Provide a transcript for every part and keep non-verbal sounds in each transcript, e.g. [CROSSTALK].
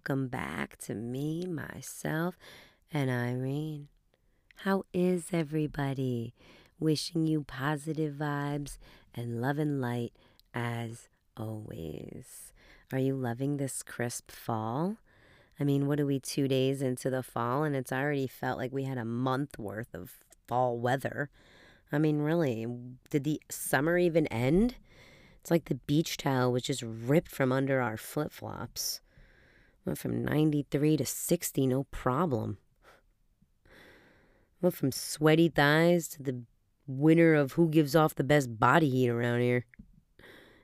welcome back to me, myself, and Irene. How is everybody? Wishing you positive vibes and love and light as always. Are you loving this crisp fall? I mean, what are we two days into the fall, and it's already felt like we had a month worth of fall weather? I mean, really, did the summer even end? It's like the beach towel was just ripped from under our flip flops. Went from 93 to 60, no problem. Went from sweaty thighs to the winner of who gives off the best body heat around here.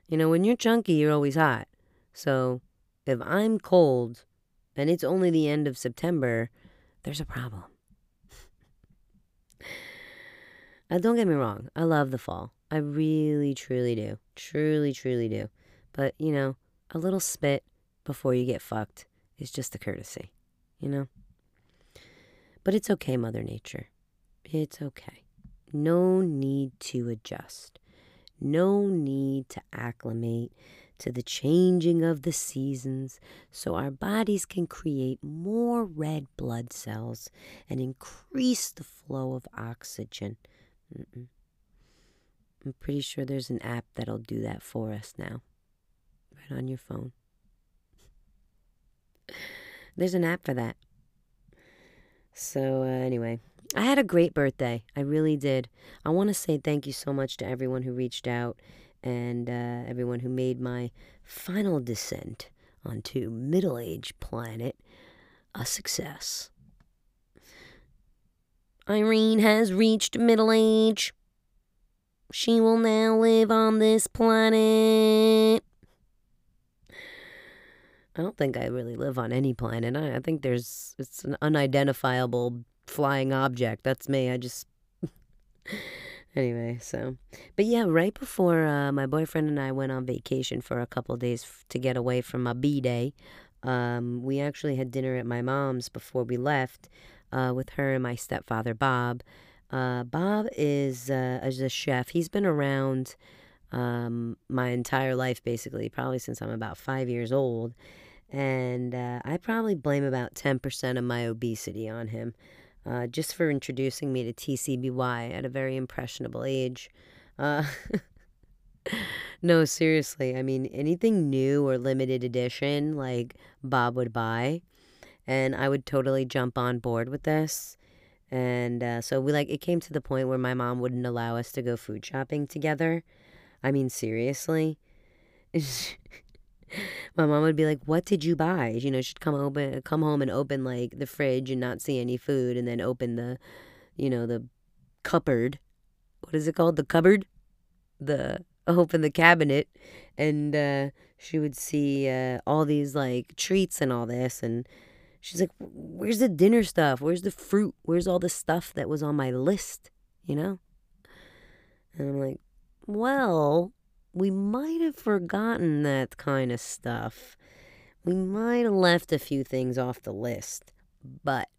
You know, when you're chunky, you're always hot. So if I'm cold and it's only the end of September, there's a problem. [LAUGHS] Uh, don't get me wrong, I love the fall. I really, truly do. Truly, truly do. But, you know, a little spit before you get fucked is just a courtesy, you know? But it's okay, Mother Nature. It's okay. No need to adjust. No need to acclimate to the changing of the seasons so our bodies can create more red blood cells and increase the flow of oxygen. Mm-mm. I'm pretty sure there's an app that'll do that for us now. Right on your phone. There's an app for that. So, uh, anyway, I had a great birthday. I really did. I want to say thank you so much to everyone who reached out and uh, everyone who made my final descent onto Middle Age Planet a success. Irene has reached middle age. She will now live on this planet. I don't think I really live on any planet. I, I think there's it's an unidentifiable flying object. That's me. I just [LAUGHS] anyway. So, but yeah, right before uh, my boyfriend and I went on vacation for a couple days f- to get away from my b day, um, we actually had dinner at my mom's before we left uh, with her and my stepfather Bob. Uh, Bob is uh, is a chef. He's been around um, my entire life, basically, probably since I'm about five years old. And uh, I probably blame about 10% of my obesity on him, uh, just for introducing me to TCBY at a very impressionable age. Uh, [LAUGHS] no, seriously. I mean, anything new or limited edition, like Bob would buy, and I would totally jump on board with this. And uh, so we like it came to the point where my mom wouldn't allow us to go food shopping together. I mean, seriously. [LAUGHS] my mom would be like, "What did you buy?" You know, she'd come open, come home and open like the fridge and not see any food, and then open the, you know, the cupboard. What is it called? The cupboard. The open the cabinet, and uh, she would see uh, all these like treats and all this, and she's like, "Where's the dinner stuff? Where's the fruit? Where's all the stuff that was on my list?" You know. And I'm like, "Well." We might have forgotten that kind of stuff. We might have left a few things off the list. But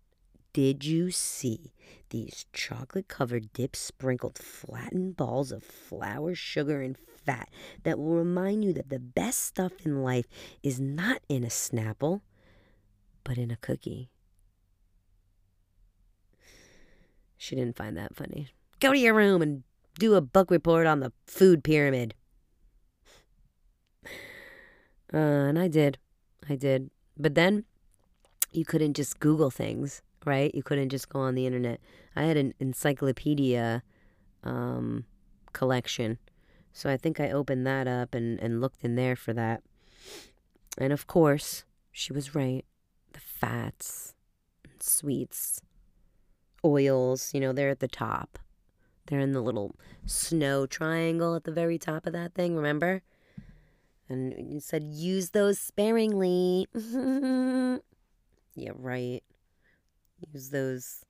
did you see these chocolate covered dip sprinkled flattened balls of flour, sugar, and fat that will remind you that the best stuff in life is not in a Snapple, but in a cookie? She didn't find that funny. Go to your room and do a book report on the food pyramid. Uh, and I did. I did. But then you couldn't just Google things, right? You couldn't just go on the internet. I had an encyclopedia um, collection. So I think I opened that up and, and looked in there for that. And of course, she was right. The fats, sweets, oils, you know, they're at the top. They're in the little snow triangle at the very top of that thing, remember? And you said, use those sparingly. [LAUGHS] yeah, right. Use those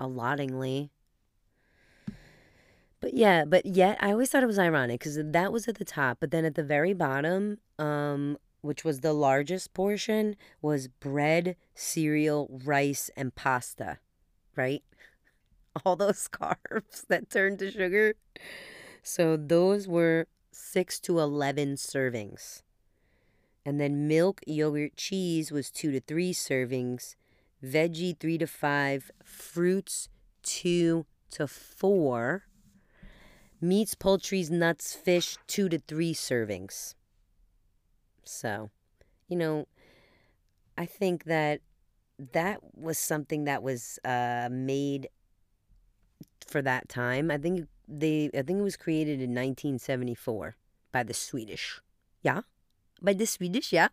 allottingly. But yeah, but yet I always thought it was ironic because that was at the top, but then at the very bottom, um, which was the largest portion, was bread, cereal, rice, and pasta, right? [LAUGHS] All those [LAUGHS] carbs that turned to sugar. So those were six to 11 servings. And then milk, yogurt, cheese was two to three servings. Veggie, three to five. Fruits, two to four. Meats, poultries, nuts, fish, two to three servings. So, you know, I think that that was something that was uh, made for that time. I think they, I think it was created in 1974 by the Swedish. Yeah, by the Swedish. Yeah.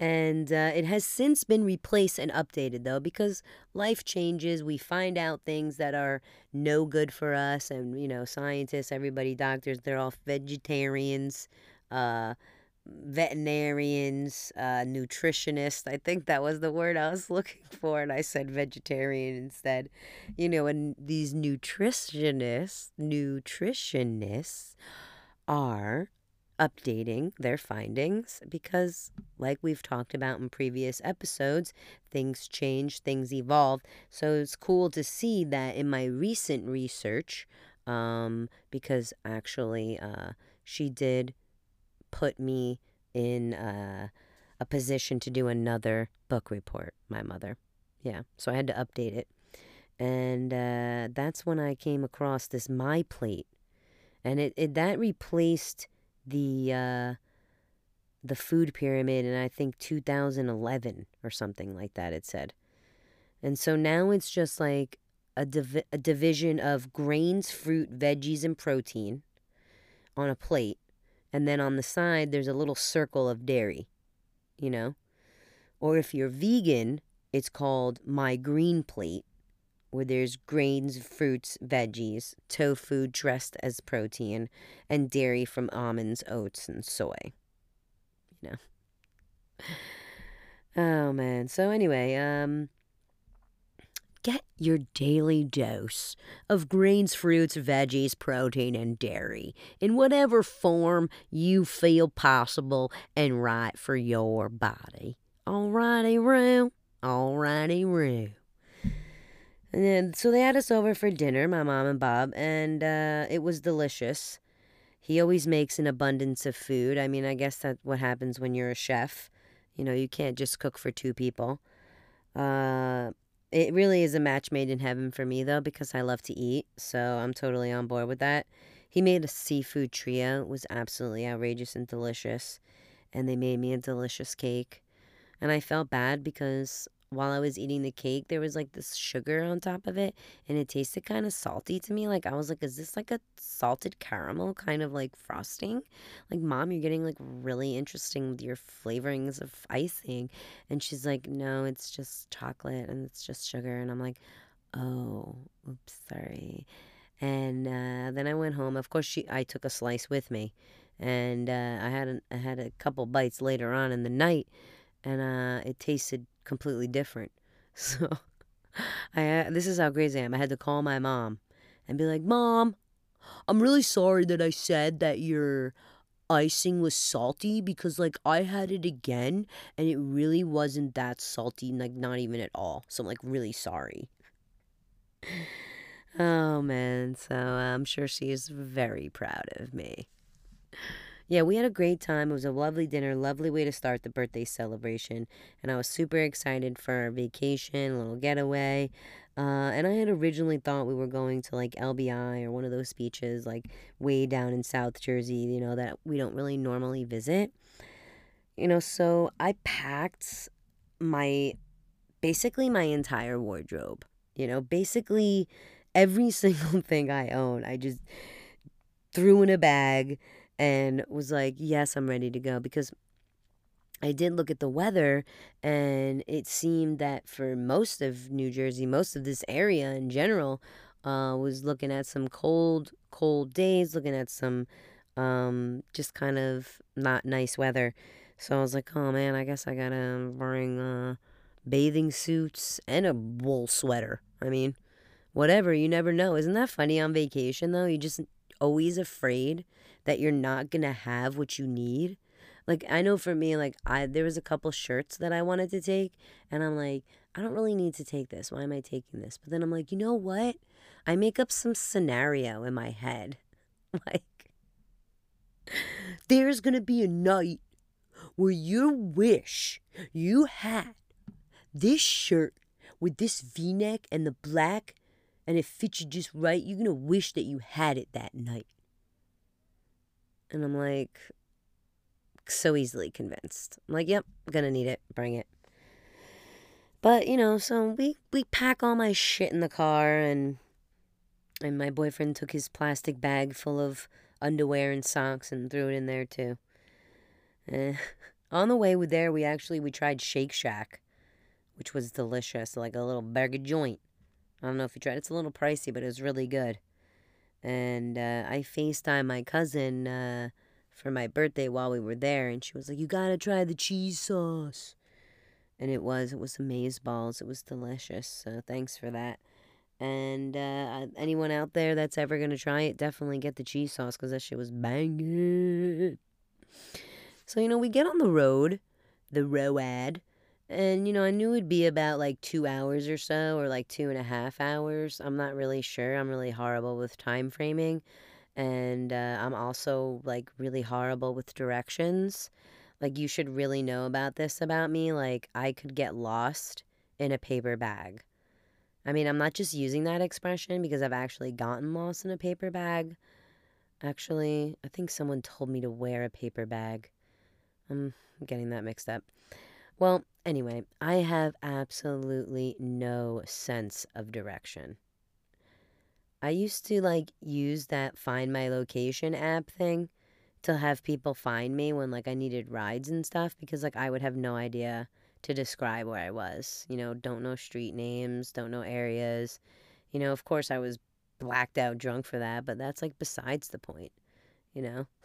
And uh, it has since been replaced and updated, though, because life changes. We find out things that are no good for us. And, you know, scientists, everybody, doctors, they're all vegetarians, uh, veterinarians, uh, nutritionists. I think that was the word I was [LAUGHS] looking for. And I said vegetarian instead. You know, and these nutritionists, nutritionists are updating their findings because, like we've talked about in previous episodes, things change, things evolve. So it's cool to see that in my recent research, um, because actually uh, she did put me in uh, a position to do another book report, my mother. Yeah, so I had to update it. And uh, that's when I came across this My Plate. And it, it that replaced the uh, the food pyramid in I think 2011 or something like that. It said, and so now it's just like a div- a division of grains, fruit, veggies, and protein on a plate, and then on the side there's a little circle of dairy, you know, or if you're vegan, it's called my green plate where there's grains, fruits, veggies, tofu dressed as protein, and dairy from almonds, oats, and soy. You know. [LAUGHS] Oh man. So anyway, um get your daily dose of greens, fruits, veggies, protein, and dairy in whatever form you feel possible and right for your body. Alrighty, Roo. Alrighty, Roo. And then, so they had us over for dinner, my mom and Bob, and uh, it was delicious. He always makes an abundance of food. I mean, I guess that's what happens when you're a chef. You know, you can't just cook for two people. Uh, it really is a match made in heaven for me, though, because I love to eat. So I'm totally on board with that. He made a seafood trio. It was absolutely outrageous and delicious. And they made me a delicious cake. And I felt bad because while I was eating the cake, there was like this sugar on top of it, and it tasted kind of salty to me. Like, I was like, is this like a salted caramel kind of like frosting? Like, mom, you're getting like really interesting with your flavorings of icing. And she's like, no, it's just chocolate and it's just sugar. And I'm like, oh, oops, sorry. And uh, then I went home. Of course, she I took a slice with me, and uh, I had a, I had a couple bites later on in the night, and uh, it tasted completely different. [LAUGHS] So I uh, this is how crazy I am. I had to call my mom and be like, "Mom, I'm really sorry that I said that your icing was salty because like I had it again and it really wasn't that salty, like not even at all. So I'm like really sorry." [LAUGHS] Oh man, so I'm sure she is very proud of me yeah, we had a great time. It was a lovely dinner, lovely way to start the birthday celebration. And I was super excited for our vacation, a little getaway. Uh, and I had originally thought we were going to like LBI or one of those beaches, like way down in South Jersey, you know, that we don't really normally visit. You know, so I packed my basically my entire wardrobe, you know, basically every [LAUGHS] single thing I own. I just threw in a bag and was like, yes, I'm ready to go because I did look at the weather and it seemed that for most of New Jersey, most of this area in general, uh, was looking at some cold, cold days, looking at some um, just kind of not nice weather. So I was like, oh man, I guess I gotta bring uh, bathing suits and a wool sweater. I mean, whatever. You never know. Isn't that funny on vacation though? You just always afraid that you're not gonna have what you need. Like I know for me, like I there was a couple shirts that I wanted to take, and I'm like, I don't really need to take this. Why am I taking this? But then I'm like, you know what? I make up some scenario in my head. [LAUGHS] like there's gonna be a night where you wish you had this shirt with this v-neck and the black and it fits you just right, you're gonna wish that you had it that night. And I'm like, so easily convinced. I'm like, yep, gonna need it, bring it. But you know, so we we pack all my shit in the car, and and my boyfriend took his plastic bag full of underwear and socks and threw it in there too. Eh. [LAUGHS] On the way there, we actually we tried Shake Shack, which was delicious, like a little burger joint. I don't know if you tried. It's a little pricey, but it was really good. And uh, I FaceTime my cousin uh, for my birthday while we were there, and she was like, "You gotta try the cheese sauce." And it was it was amaze balls. It was delicious. So thanks for that. And uh, anyone out there that's ever gonna try it, definitely get the cheese sauce because that shit was banging. So, you know, we get on the road, the road, and, you know, I knew it'd be about like two hours or so, or like two and a half hours. I'm not really sure. I'm really horrible with time framing. And uh, I'm also like really horrible with directions. Like, you should really know about this about me. Like, I could get lost in a paper bag. I mean, I'm not just using that expression because I've actually gotten lost in a paper bag. Actually, I think someone told me to wear a paper bag. I'm getting that mixed up. Well, anyway, I have absolutely no sense of direction. I used to like use that find my location app thing to have people find me when like I needed rides and stuff because like I would have no idea to describe where I was. You know, don't know street names, don't know areas. You know, of course I was blacked out drunk for that, but that's like besides the point, you know? [LAUGHS]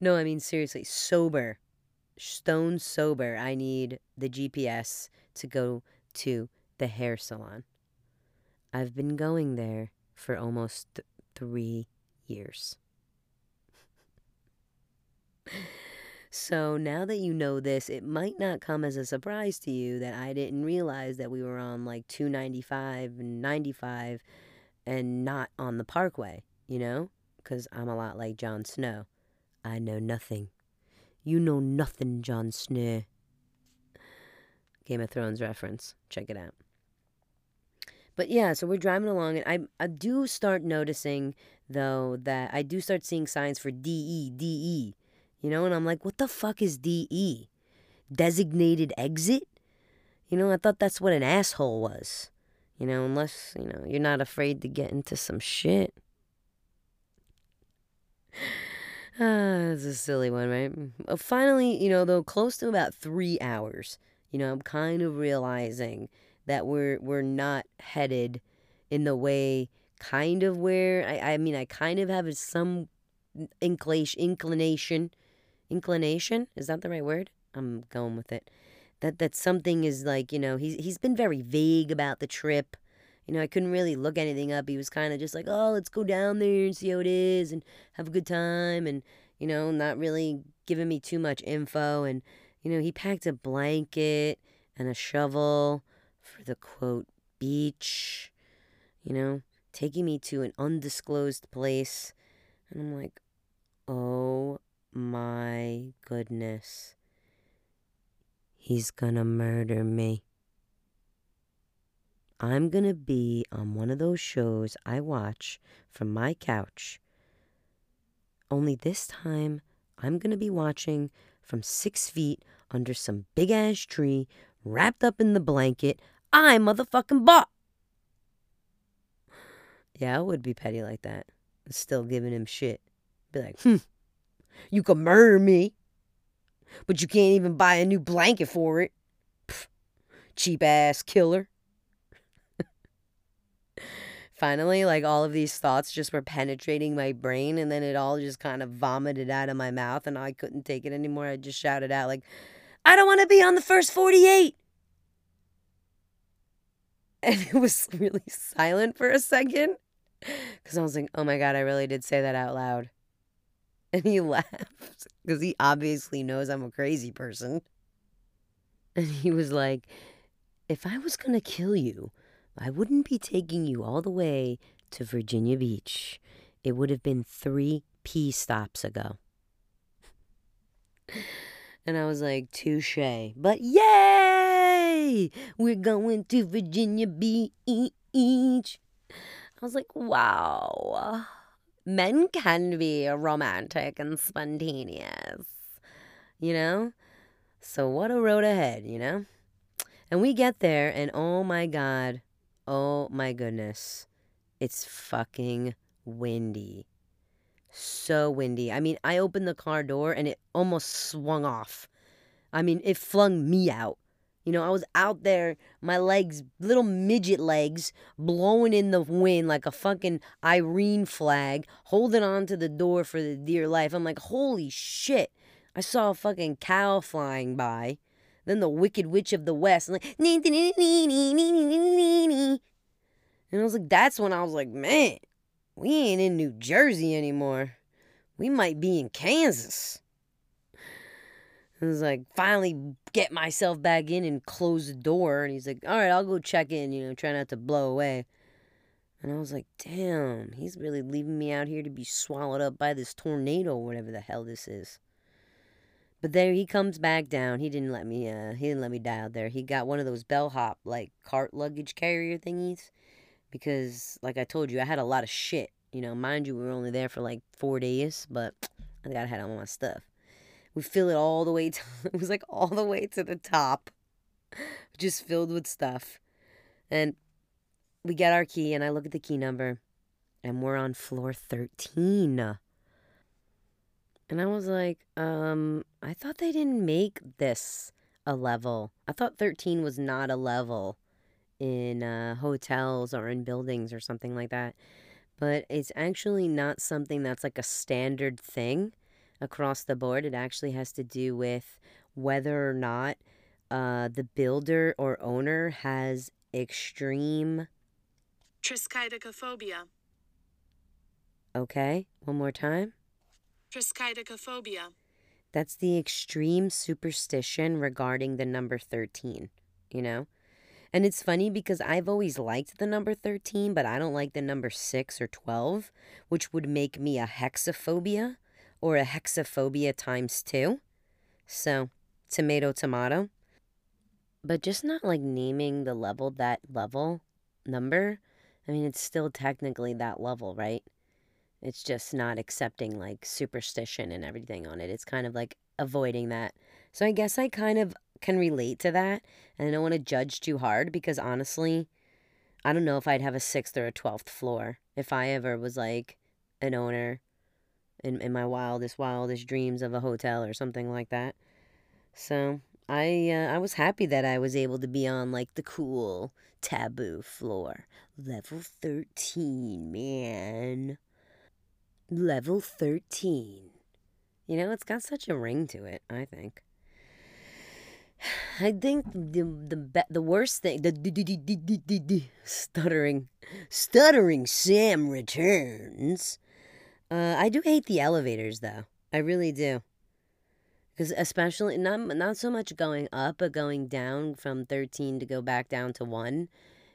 No, I mean seriously, sober, stone sober. I need the GPS to go to the hair salon. I've been going there for almost th- three years. so now that you know this, it might not come as a surprise to you that I didn't realize that we were on like 295 and 95 and not on the parkway, you know? Because I'm a lot like Jon Snow. I know nothing. You know nothing, Jon Snow. Game of Thrones reference. Check it out. But yeah, so we're driving along, and I, I do start noticing, though, that I do start seeing signs for DE, DE. You know, and I'm like, what the fuck is DE? Designated exit? You know, I thought that's what an asshole was. You know, unless, you know, you're not afraid to get into some shit. Ah, it's a silly one, right? Uh, finally, you know, though close to about three hours, you know, I'm kind of realizing that we're we're not headed in the way kind of where I, I mean I kind of have some inclination inclination inclination is that the right word? I'm going with it. That that something is like you know he's he's been very vague about the trip you know, I couldn't really look anything up. He was kind of just like, oh, let's go down there and see how it is and have a good time. And, you know, not really giving me too much info. And, you know, he packed a blanket and a shovel for the quote, beach, you know, taking me to an undisclosed place. And I'm like, oh my goodness. He's gonna murder me. I'm going to be on one of those shows I watch from my couch. Only this time, I'm going to be watching from six feet under some big ass tree, wrapped up in the blanket I motherfucking bought. Yeah, I would be petty like that. Still giving him shit. Be like, hmm, you can murder me, but you can't even buy a new blanket for it. Cheap ass killer finally like all of these thoughts just were penetrating my brain and then it all just kind of vomited out of my mouth and I couldn't take it anymore. I just shouted out like, I don't want to be on the first 48. [LAUGHS] And it was really silent for a second. Because I was like, oh my God, I really did say that out loud. [LAUGHS] And he laughed because he obviously knows I'm a crazy person. And he was like, if I was going to kill you, I wouldn't be taking you all the way to Virginia Beach. It would have been three P stops ago. [LAUGHS] And I was like, touche. But yay! We're going to Virginia Beach. I was like, wow. Men can be romantic and spontaneous, you know? So, what a road ahead, you know? And we get there, and oh my God, oh my goodness, it's fucking windy. So windy. I mean, I opened the car door and it almost swung off. I mean, it flung me out. You know, I was out there, my legs, little midget legs, blowing in the wind like a fucking Irene flag, holding on to the door for the dear life. I'm like, holy shit. I saw a fucking cow flying by. Then the Wicked Witch of the West. And, like, and I was like, that's when I was like, man, we ain't in New Jersey anymore. We might be in Kansas. I was like, finally get myself back in and close the door. And he's like, all right, I'll go check in, you know, try not to blow away. And I was like, damn, he's really leaving me out here to be swallowed up by this tornado, whatever the hell this is. But there he comes back down. He didn't let me uh he didn't let me die out there. He got one of those bellhop like cart luggage carrier thingies. Because like I told you, I had a lot of shit. You know, mind you, we were only there for like four days, but I got had all my stuff. We fill it all the way [LAUGHS] to it was like all the way to the top. Just filled with stuff. And we get our key and I look at the key number and we're on floor 13. And I was like, um, I thought they didn't make this a level. I thought 13 was not a level in uh, hotels or in buildings or something like that. But it's actually not something that's like a standard thing across the board. It actually has to do with whether or not uh, the builder or owner has extreme. Triskaidekaphobia. Okay, one more time. Triskaidekaphobia. That's the extreme superstition regarding the number 13, you know? And it's funny because I've always liked the number 13, but I don't like the number 6 or 12, which would make me a hexaphobia or a hexaphobia times 2. So, tomato, tomato. But just not like naming the level that level number. I mean, it's still technically that level, right? It's just not accepting like superstition and everything on it. It's kind of like avoiding that. So I guess I kind of can relate to that. And I don't want to judge too hard because honestly, I don't know if I'd have a sixth or a 12th floor if I ever was like an owner in, in my wildest, wildest dreams of a hotel or something like that. So I uh, I was happy that I was able to be on like the cool taboo floor, level 13, man level 13. You know, it's got such a ring to it, I think. I think the the be- the worst thing the stuttering stuttering Sam returns. Uh, I do hate the elevators though. I really do. Because especially not not so much going up, but going down from thirteen to go back down to one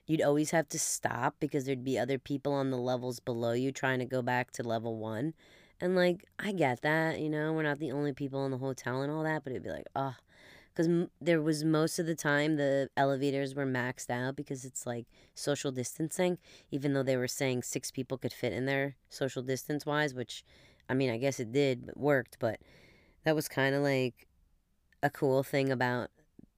you'd always have to stop because there'd be other people on the levels below you trying to go back to level one. And like, I get that, you know, we're not the only people in the hotel and all that, but it'd be like, oh, because m- there was most of the time the elevators were maxed out because it's like social distancing, even though they were saying six people could fit in there social distance wise, which I mean, I guess it did, but worked, but that was kind of like a cool thing about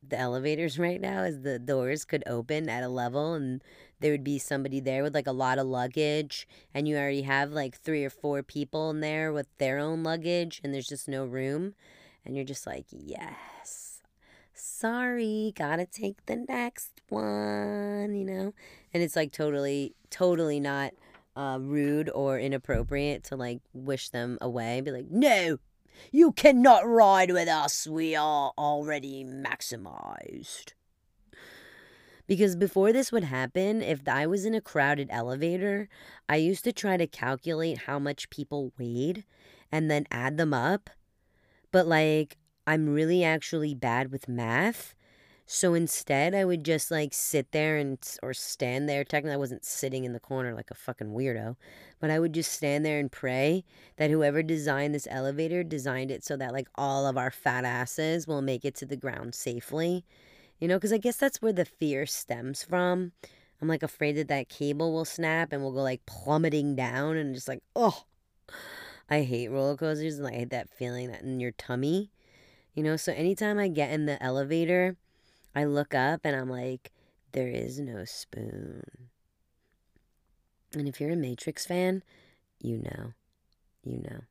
the elevators right now is the doors could open at a level and there would be somebody there with like a lot of luggage and you already have like three or four people in there with their own luggage and there's just no room and you're just like yes sorry gotta take the next one you know? And it's like totally totally not uh, rude or inappropriate to like wish them away be like no you cannot ride with us. We are already maximized. Because before this would happen, if I was in a crowded elevator, I used to try to calculate how much people weighed and then add them up. But like, I'm really actually bad with math. So instead, I would just like sit there and or stand there. Technically, I wasn't sitting in the corner like a fucking weirdo, but I would just stand there and pray that whoever designed this elevator designed it so that like all of our fat asses will make it to the ground safely. You know, because I guess that's where the fear stems from. I'm like afraid that that cable will snap and we'll go like plummeting down and just like, oh, I hate roller coasters and I hate that feeling that in your tummy. You know, so anytime I get in the elevator, I look up and I'm like, there is no spoon. And if you're a Matrix fan, you know. You know.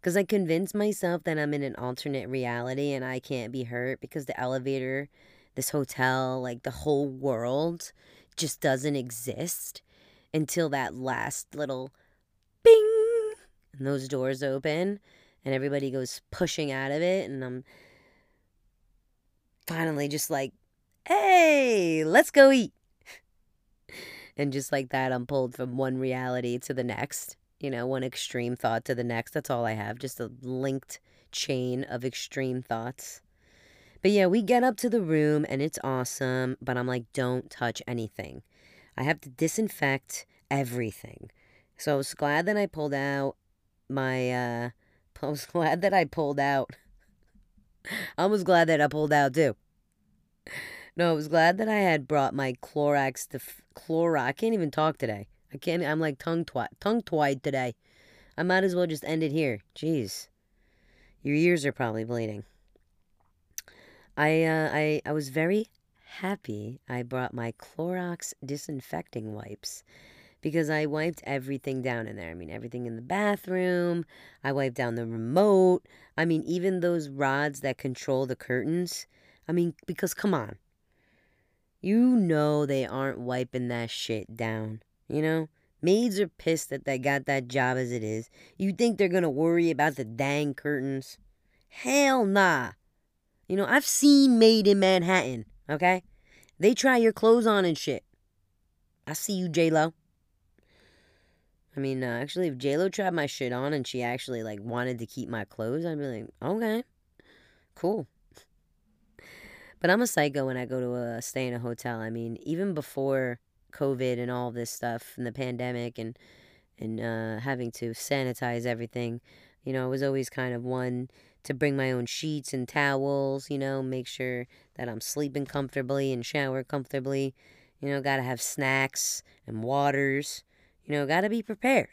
Because I convince myself that I'm in an alternate reality and I can't be hurt because the elevator, this hotel, like the whole world just doesn't exist until that last little bing and those doors open and everybody goes pushing out of it and I'm finally just like, hey, let's go eat. and just like that, I'm pulled from one reality to the next, you know, one extreme thought to the next. That's all I have, just a linked chain of extreme thoughts. But yeah, we get up to the room and it's awesome, but I'm like, don't touch anything. I have to disinfect everything. So I was glad that I pulled out my, uh, [LAUGHS] I was glad that I pulled out [LAUGHS] I was glad that I pulled out too. No, I was glad that I had brought my Clorox to Clorox. I can't even talk today. I can't. I'm like tongue twi- tongue tied today. I might as well just end it here. Jeez, your ears are probably bleeding. I uh, I I was very happy. I brought my Clorox disinfecting wipes because I wiped everything down in there. I mean, everything in the bathroom. I wiped down the remote. I mean, even those rods that control the curtains. I mean, because come on. You know they aren't wiping that shit down. You know? Maids are pissed that they got that job as it is. You think they're gonna worry about the dang curtains? Hell nah. You know, I've seen Maid in Manhattan, okay? They try your clothes on and shit. I see you, J-Lo. I mean, uh, actually, if JLo tried my shit on and she actually like wanted to keep my clothes, I'd be like, okay, cool. But I'm a psycho when I go to a stay in a hotel. I mean, even before COVID and all this stuff and the pandemic and and uh, having to sanitize everything, you know, I was always kind of one to bring my own sheets and towels. You know, make sure that I'm sleeping comfortably and shower comfortably. You know, gotta have snacks and waters. You know, got to be prepared.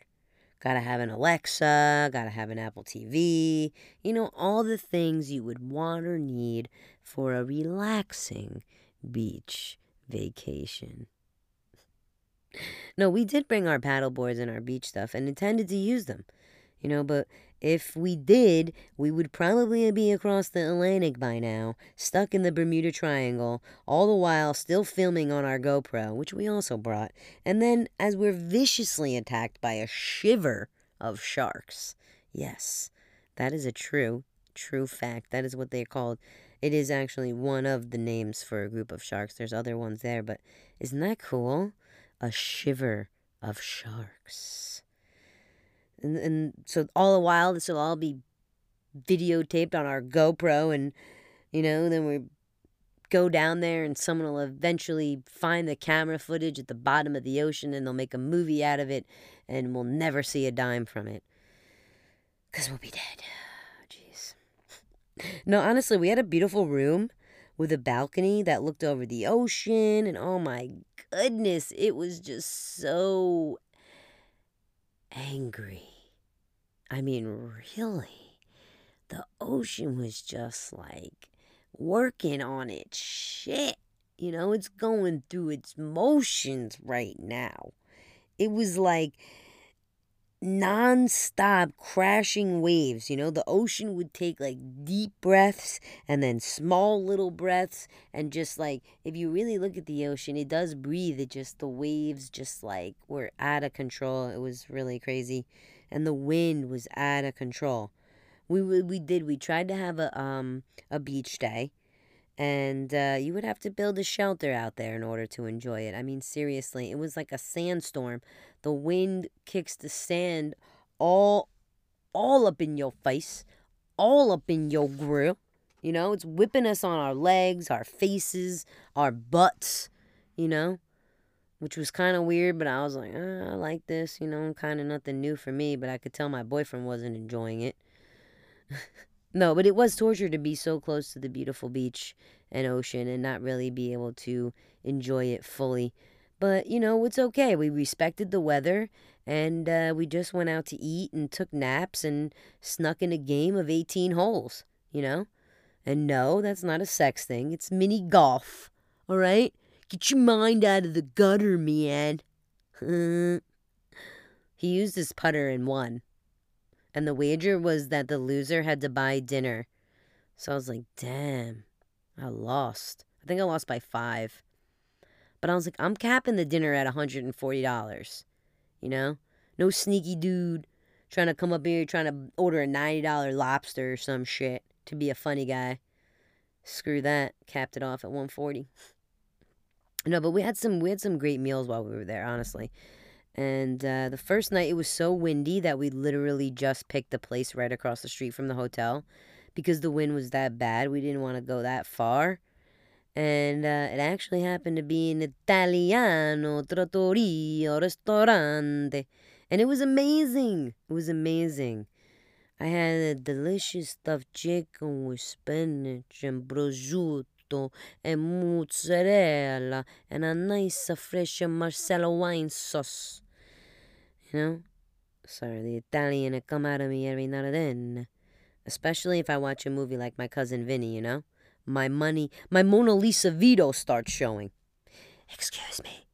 Got to have an Alexa, got to have an Apple TV, you know, all the things you would want or need for a relaxing beach vacation. No, we did bring our paddle boards and our beach stuff and intended to use them, you know, but if we did, we would probably be across the Atlantic by now, stuck in the Bermuda Triangle, all the while still filming on our GoPro, which we also brought. And then, as we're viciously attacked by a shiver of sharks. Yes, that is a true, true fact. That is what they're called. It is actually one of the names for a group of sharks. There's other ones there, but isn't that cool? A shiver of sharks. And, and so all the while, this will all be videotaped on our GoPro, and you know, then we go down there, and someone will eventually find the camera footage at the bottom of the ocean, and they'll make a movie out of it, and we'll never see a dime from it because we'll be dead. [SIGHS] Jeez. [LAUGHS] No, honestly, we had a beautiful room with a balcony that looked over the ocean, and oh my goodness, it was just so angry. I mean, really, the ocean was just like working on its shit. You know, it's going through its motions right now. It was like non-stop crashing waves. You know the ocean would take like deep breaths and then small little breaths. And just like if you really look at the ocean it does breathe. It just the waves just like were out of control. It was really crazy and the wind was out of control we we did we tried to have a um a beach day and uh, you would have to build a shelter out there in order to enjoy it. I mean, seriously, it was like a sandstorm. The wind kicks the sand all, all up in your face, all up in your grill. You know, it's whipping us on our legs, our faces, our butts. You know, which was kind of weird, but I was like, uh, I like this. You know, kind of nothing new for me, but I could tell my boyfriend wasn't enjoying it. [LAUGHS] No, but it was torture to be so close to the beautiful beach and ocean and not really be able to enjoy it fully. But, you know, it's okay. We respected the weather and uh, we just went out to eat and took naps and snuck in a game of 18 holes, you know? And no, that's not a sex thing. It's mini golf, all right? Get your mind out of the gutter, man. he used his putter and won and the wager was that the loser had to buy dinner. So I was like, damn, I lost. I think I lost by five. But I was like, I'm capping the dinner at $140. You know? No sneaky dude trying to come up here trying to order a $90 lobster or some shit to be a funny guy. Screw that. Capped it off at 140. No, but we had some we had some great meals while we were there, honestly. And uh, the first night, it was so windy that we literally just picked the place right across the street from the hotel because the wind was that bad. We didn't want to go that far. And uh, it actually happened to be an Italiano trattoria ristorante. And it was amazing. It was amazing. I had a delicious stuffed chicken with spinach and prosciutto and mozzarella and a nice fresh Marsala wine sauce. You know? Sorry, the Italian will come out of me every now and then. Especially if I watch a movie like My Cousin Vinny, you know? My money, my Mona Lisa Vito starts showing. Excuse me,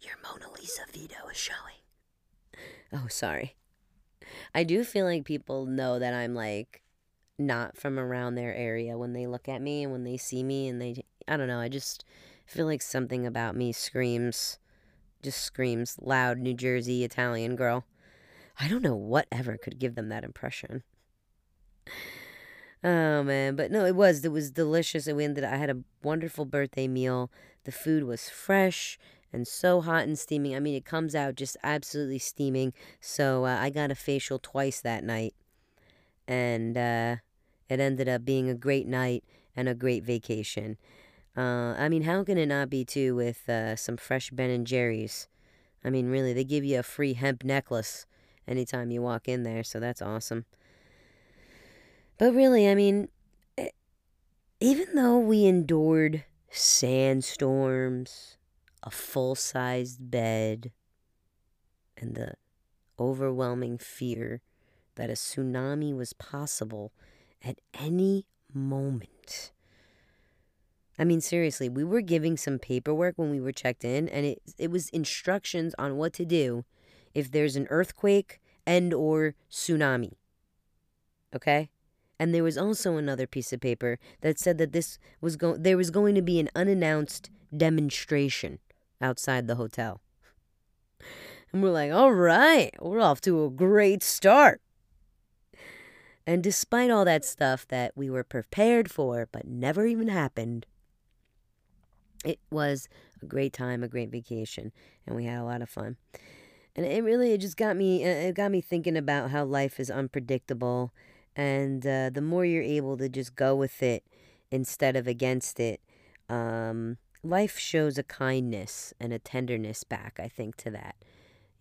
your Mona Lisa Vito is showing. Oh, sorry. I do feel like people know that I'm like not from around their area when they look at me and when they see me and they I don't know, I just feel like something about me screams just screams loud New Jersey Italian girl. I don't know whatever could give them that impression. Oh man, but no, it was it was delicious. And we ended. I had a wonderful birthday meal. The food was fresh and so hot and steaming. I mean, it comes out just absolutely steaming. So uh, I got a facial twice that night, and uh, it ended up being a great night and a great vacation. Uh, I mean, how can it not be too with uh, some fresh Ben and Jerry's? I mean, really, they give you a free hemp necklace anytime you walk in there, so that's awesome. But really, I mean, eh, even though we endured sandstorms, a full sized bed, and the overwhelming fear that a tsunami was possible at any moment I mean, seriously, we were giving some paperwork when we were checked in, and it it was instructions on what to do if there's an earthquake and or tsunami. Okay? And there was also another piece of paper that said that this was go- there was going to be an unannounced demonstration outside the hotel. And we're like, all right, we're off to a great start. And despite all that stuff that we were prepared for but never even happened, it was a great time, a great vacation, and we had a lot of fun. And it really it just got me uh, it got me thinking about how life is unpredictable, and uh, the more you're able to just go with it instead of against it, um, life shows a kindness and a tenderness back. I think to that,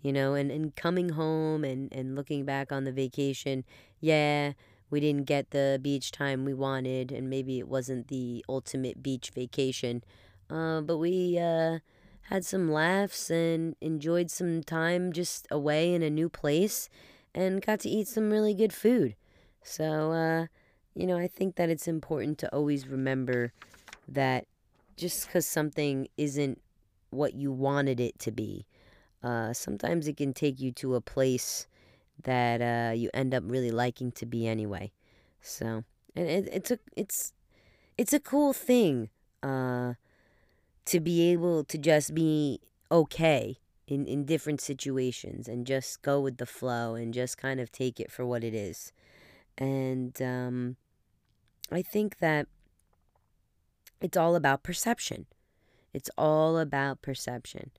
you know, and and coming home and and looking back on the vacation, yeah. We didn't get the beach time we wanted, and maybe it wasn't the ultimate beach vacation, uh, but we uh, had some laughs and enjoyed some time just away in a new place and got to eat some really good food. So, uh, you know, I think that it's important to always remember that just because something isn't what you wanted it to be, uh, sometimes it can take you to a place that uh, you end up really liking to be anyway. So, and it, it's a it's it's a cool thing. Uh, to be able to just be okay in, in different situations and just go with the flow and just kind of take it for what it is. And um, I think that it's all about perception. It's all about perception.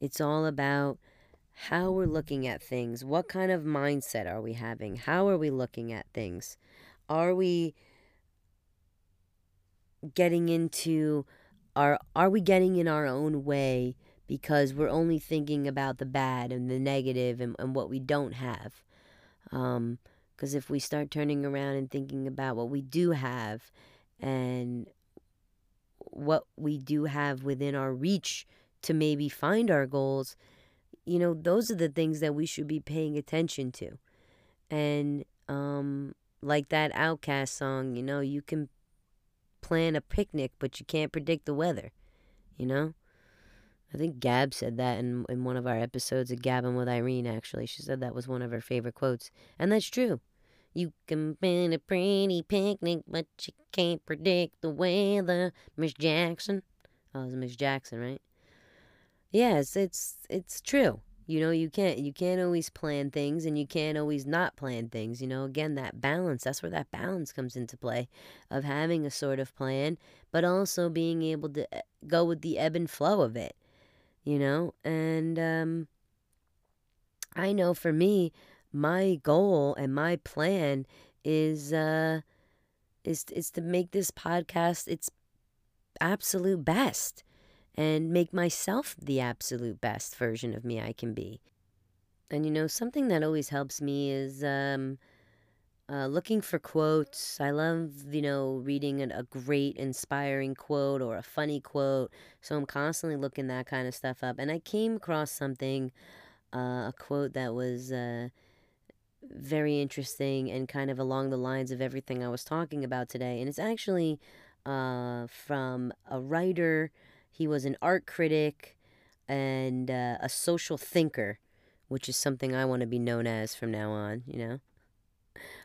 It's all about how we're looking at things. What kind of mindset are we having? How are we looking at things? Are we getting into our are we getting in our own way because we're only thinking about the bad and the negative and, and what we don't have? Um, because if we start turning around and thinking about what we do have and what we do have within our reach to maybe find our goals, you know, those are the things that we should be paying attention to. And um, like that OutKast song, you know, you can plan a picnic, but you can't predict the weather, you know? I think Gab said that in, in one of our episodes of Gabbing with Irene, actually. She said that was one of her favorite quotes. And that's true. You can plan a pretty picnic, but you can't predict the weather. Miss Jackson. Oh, it was Miss Jackson, right? Yes, it's it's true. You know, you can't you can't always plan things and you can't always not plan things. You know, again, that balance, that's where that balance comes into play of having a sort of plan, but also being able to eh, go with the ebb and flow of it you know? And um, I know for me, my goal and my plan is uh, is is to make this podcast its absolute best and make myself the absolute best version of me I can be. And you know, something that always helps me is um, uh, looking for quotes. I love, you know, reading a great, inspiring quote or a funny quote. So I'm constantly looking that kind of stuff up. And I came across something, uh, a quote that was uh, very interesting and kind of along the lines of everything I was talking about today. And it's actually uh, from a writer, he was an art critic and uh, a social thinker, which is something I want to be known as from now on, you know?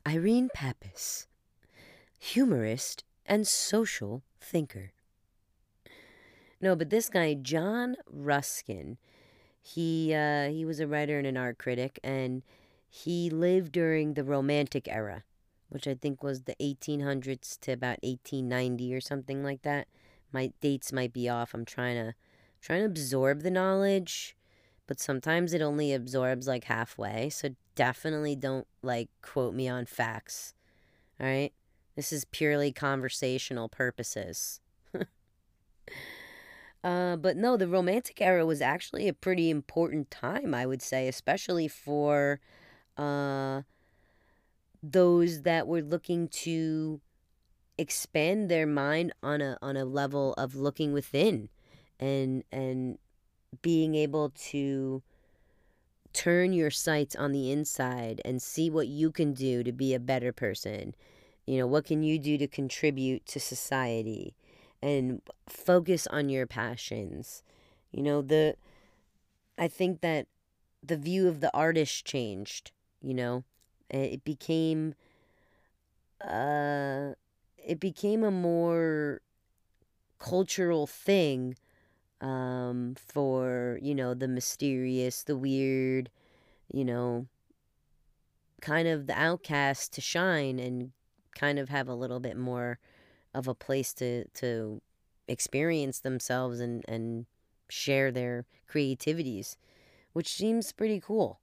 Irene Pappas, humorist and social thinker. No, but this guy, John Ruskin, he uh, he was a writer and an art critic, and he lived during the Romantic era, which I think was the 1800s to about 1890 or something like that. My dates might be off. I'm trying to trying to absorb the knowledge but sometimes it only absorbs like halfway. So definitely don't like quote me on facts. All right? This is purely conversational purposes. [LAUGHS] uh, but no, the Romantic era was actually a pretty important time, I would say, especially for uh, those that were looking to expand their mind on a on a level of looking within and and being able to turn your sights on the inside and see what you can do to be a better person. You know, what can you do to contribute to society and focus on your passions. You know, the I think that the view of the artist changed, you know. It became uh it became a more cultural thing um, for, you know, the mysterious, the weird, you know, kind of the outcast to shine and kind of have a little bit more of a place to, to experience themselves and, and share their creativities, which seems pretty cool.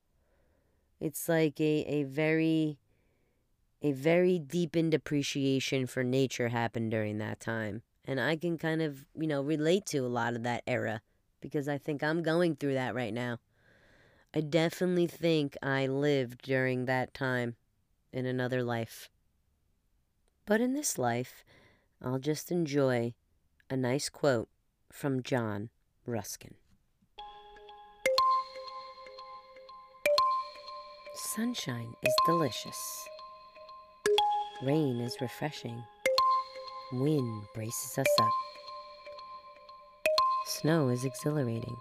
It's like a, a very a very deepened appreciation for nature happened during that time. And I can kind of, you know, relate to a lot of that era because I think I'm going through that right now. I definitely think I lived during that time in another life. But in this life, I'll just enjoy a nice quote from John Ruskin. Sunshine is delicious. Rain is refreshing. Wind braces us up. Snow is exhilarating.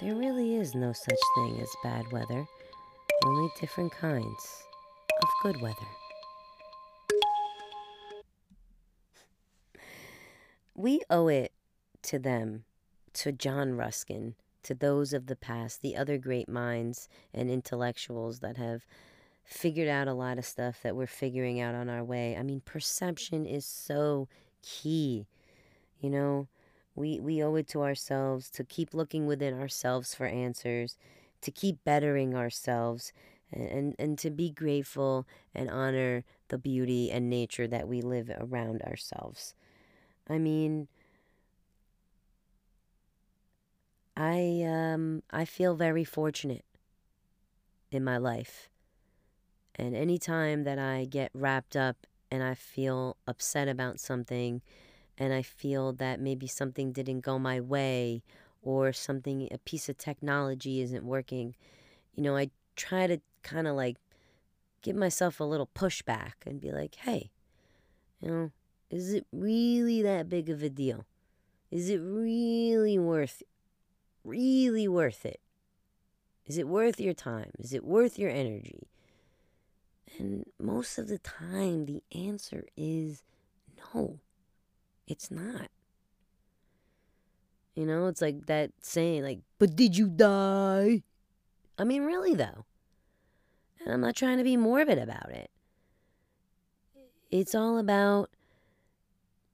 There really is no such thing as bad weather, only different kinds of good weather. We owe it to them, to John Ruskin, to those of the past, the other great minds and intellectuals that have figured out a lot of stuff that we're figuring out on our way. I mean, perception is so key You know, we, we owe it to ourselves to keep looking within ourselves for answers, to keep bettering ourselves, and, and, and to be grateful and honor the beauty and nature that we live around ourselves. I mean, I um I feel very fortunate in my life. And anytime that I get wrapped up and I feel upset about something and I feel that maybe something didn't go my way or something a piece of technology isn't working, you know, I try to kind of like give myself a little pushback and be like, "Hey, you know, is it really that big of a deal? Is it really worth really worth it? Is it worth your time? Is it worth your energy? And most of the time, the answer is no, it's not. You know, it's like that saying, like, but did you die? I mean, really, though. And I'm not trying to be morbid about it. It's all about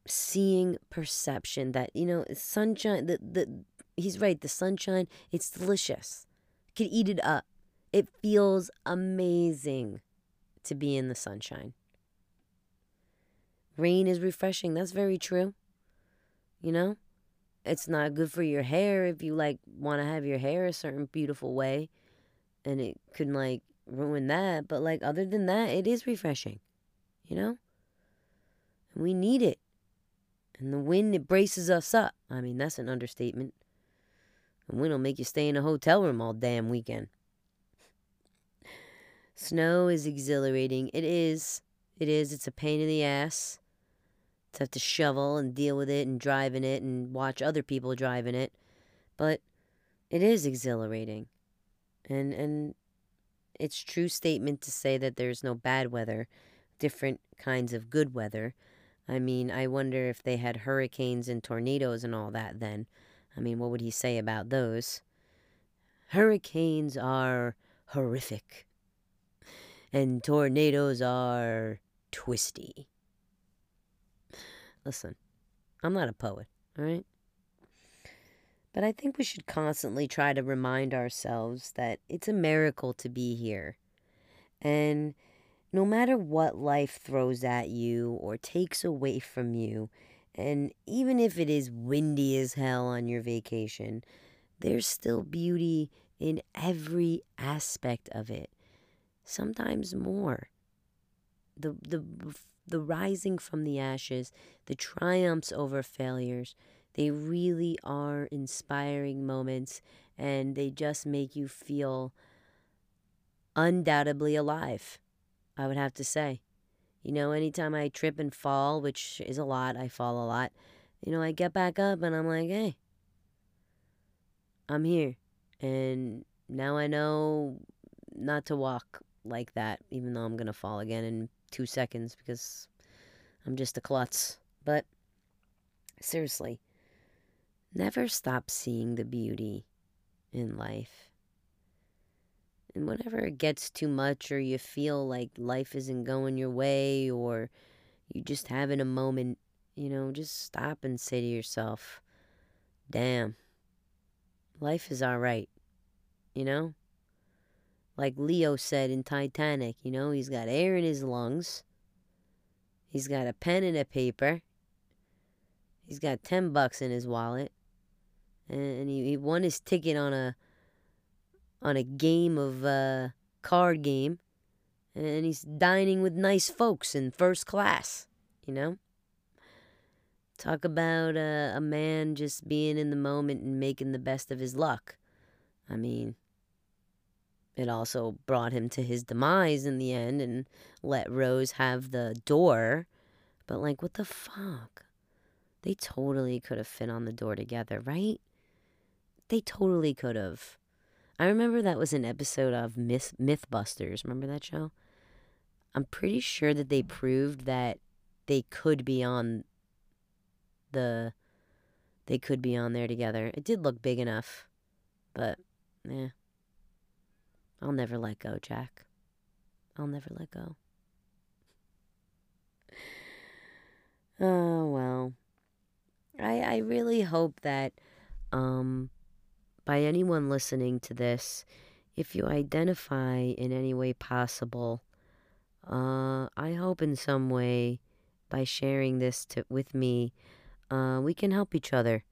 seeing perception that, you know, sunshine, the, the, he's right. The sunshine, it's delicious. You can eat it up. It feels amazing to be in the sunshine. Rain is refreshing. That's very true. You know, it's not good for your hair if you like want to have your hair a certain beautiful way, and it could like ruin that. But like other than that, it is refreshing. You know, and we need it. And the wind it braces us up. I mean, that's an understatement. And wind'll make you stay in a hotel room all damn weekend. Snow is exhilarating. It is. It is. It's a pain in the ass to have to shovel and deal with it and drive in it and watch other people drive in it. But it is exhilarating. And and it's true statement to say that there's no bad weather, different kinds of good weather. I mean, I wonder if they had hurricanes and tornadoes and all that then. I mean, what would he say about those? Hurricanes are horrific, and tornadoes are twisty. Listen, I'm not a poet, all right? But I think we should constantly try to remind ourselves that it's a miracle to be here. And no matter what life throws at you or takes away from you, and even if it is windy as hell on your vacation, there's still beauty in every aspect of it. Sometimes more. The, the, the rising from the ashes, the triumphs over failures, they really are inspiring moments and they just make you feel undoubtedly alive, I would have to say. You know, anytime I trip and fall, which is a lot, I fall a lot, you know, I get back up and I'm like, hey, I'm here. And now I know not to walk like that, even though I'm going to fall again in two seconds because I'm just a klutz. But seriously, never stop seeing the beauty in life. And whenever it gets too much, or you feel like life isn't going your way, or you just having a moment, you know, just stop and say to yourself, damn, life is all right, you know? Like Leo said in Titanic, you know, he's got air in his lungs, he's got a pen and a paper, he's got 10 bucks in his wallet, and he, he won his ticket on a on a game of uh, card game, and he's dining with nice folks in first class. You know. Talk about uh, a man just being in the moment and making the best of his luck. I mean, it also brought him to his demise in the end and let Rose have the door. But, like, what the fuck? They totally could have fit on the door together, right? They totally could have. I remember that was an episode of Myth Mythbusters. Remember that show? I'm pretty sure that they proved that they could be on the they could be on there together. It did look big enough, but yeah. I'll never let go, Jack. I'll never let go. [LAUGHS] Oh, well. I, I really hope that um, by anyone listening to this, if you identify in any way possible, uh, I hope in some way by sharing this to, with me, uh, we can help each other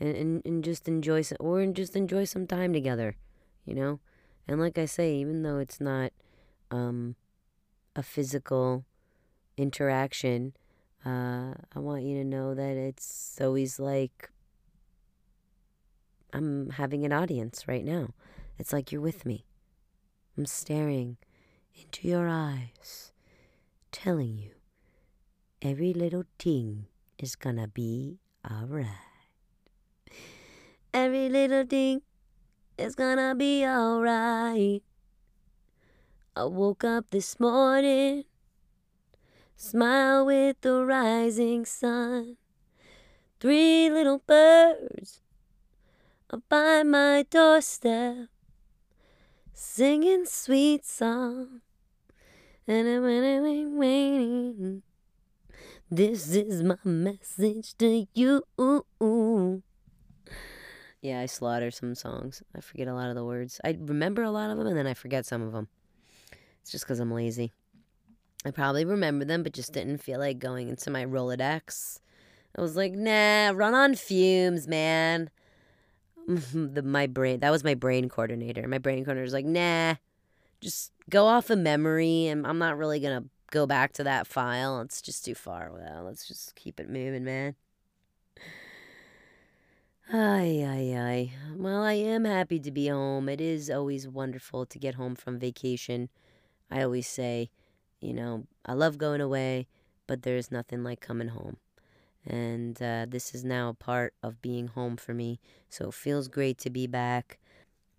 and, and, and just enjoy some, or just enjoy some time together, you know? And like I say, even though it's not um, a physical interaction, uh, I want you to know that it's always like I'm having an audience right now. It's like you're with me. I'm staring into your eyes, telling you every little thing is gonna be alright. Every little thing is gonna be alright. I woke up this morning, smile with the rising sun. Three little birds are by my doorstep, singing sweet song. And I'm waiting. This is my message to you. Yeah, I slaughter some songs. I forget a lot of the words. I remember a lot of them and then I forget some of them. It's just because I'm lazy. I probably remember them, but just didn't feel like going into my Rolodex. I was like, nah, run on fumes, man. [LAUGHS] the my brain that was my brain coordinator. My brain coordinator was like, nah, just go off of memory, and I'm not really gonna go back to that file. It's just too far. Well, let's just keep it moving, man. Ay, ay, ay. Well, I am happy to be home. It is always wonderful to get home from vacation. I always say, you know, I love going away, but there's nothing like coming home. And uh, this is now a part of being home for me. So it feels great to be back.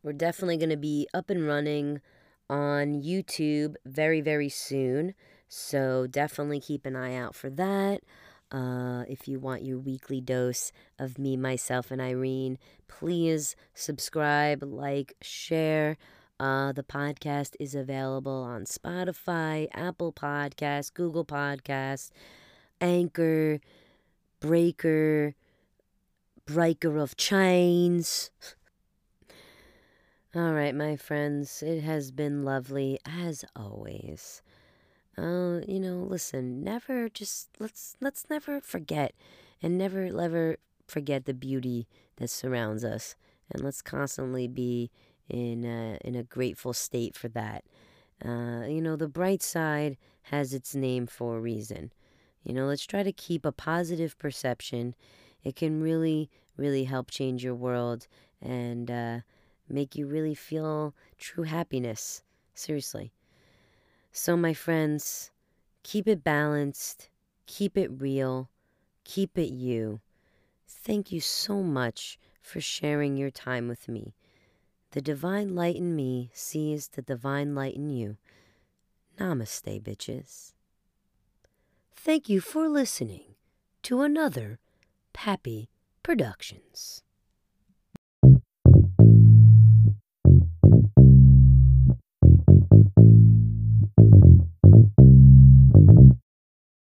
We're definitely going to be up and running on YouTube very, very soon. So definitely keep an eye out for that. Uh, if you want your weekly dose of me, myself, and Irene, please subscribe, like, share. Uh, the podcast is available on Spotify, Apple Podcasts, Google Podcasts, Anchor, Breaker, Breaker of Chains. All right, my friends, it has been lovely as always. Uh, you know, listen, never just let's let's never forget and never ever forget the beauty that surrounds us, and let's constantly be in a, in a grateful state for that. Uh, you know, the bright side has its name for a reason. You know, let's try to keep a positive perception. It can really, really help change your world and uh, make you really feel true happiness. Seriously. So, my friends, keep it balanced, keep it real, keep it you. Thank you so much for sharing your time with me. The divine light in me sees the divine light in you. Namaste, bitches. Thank you for listening to another Pappy Productions.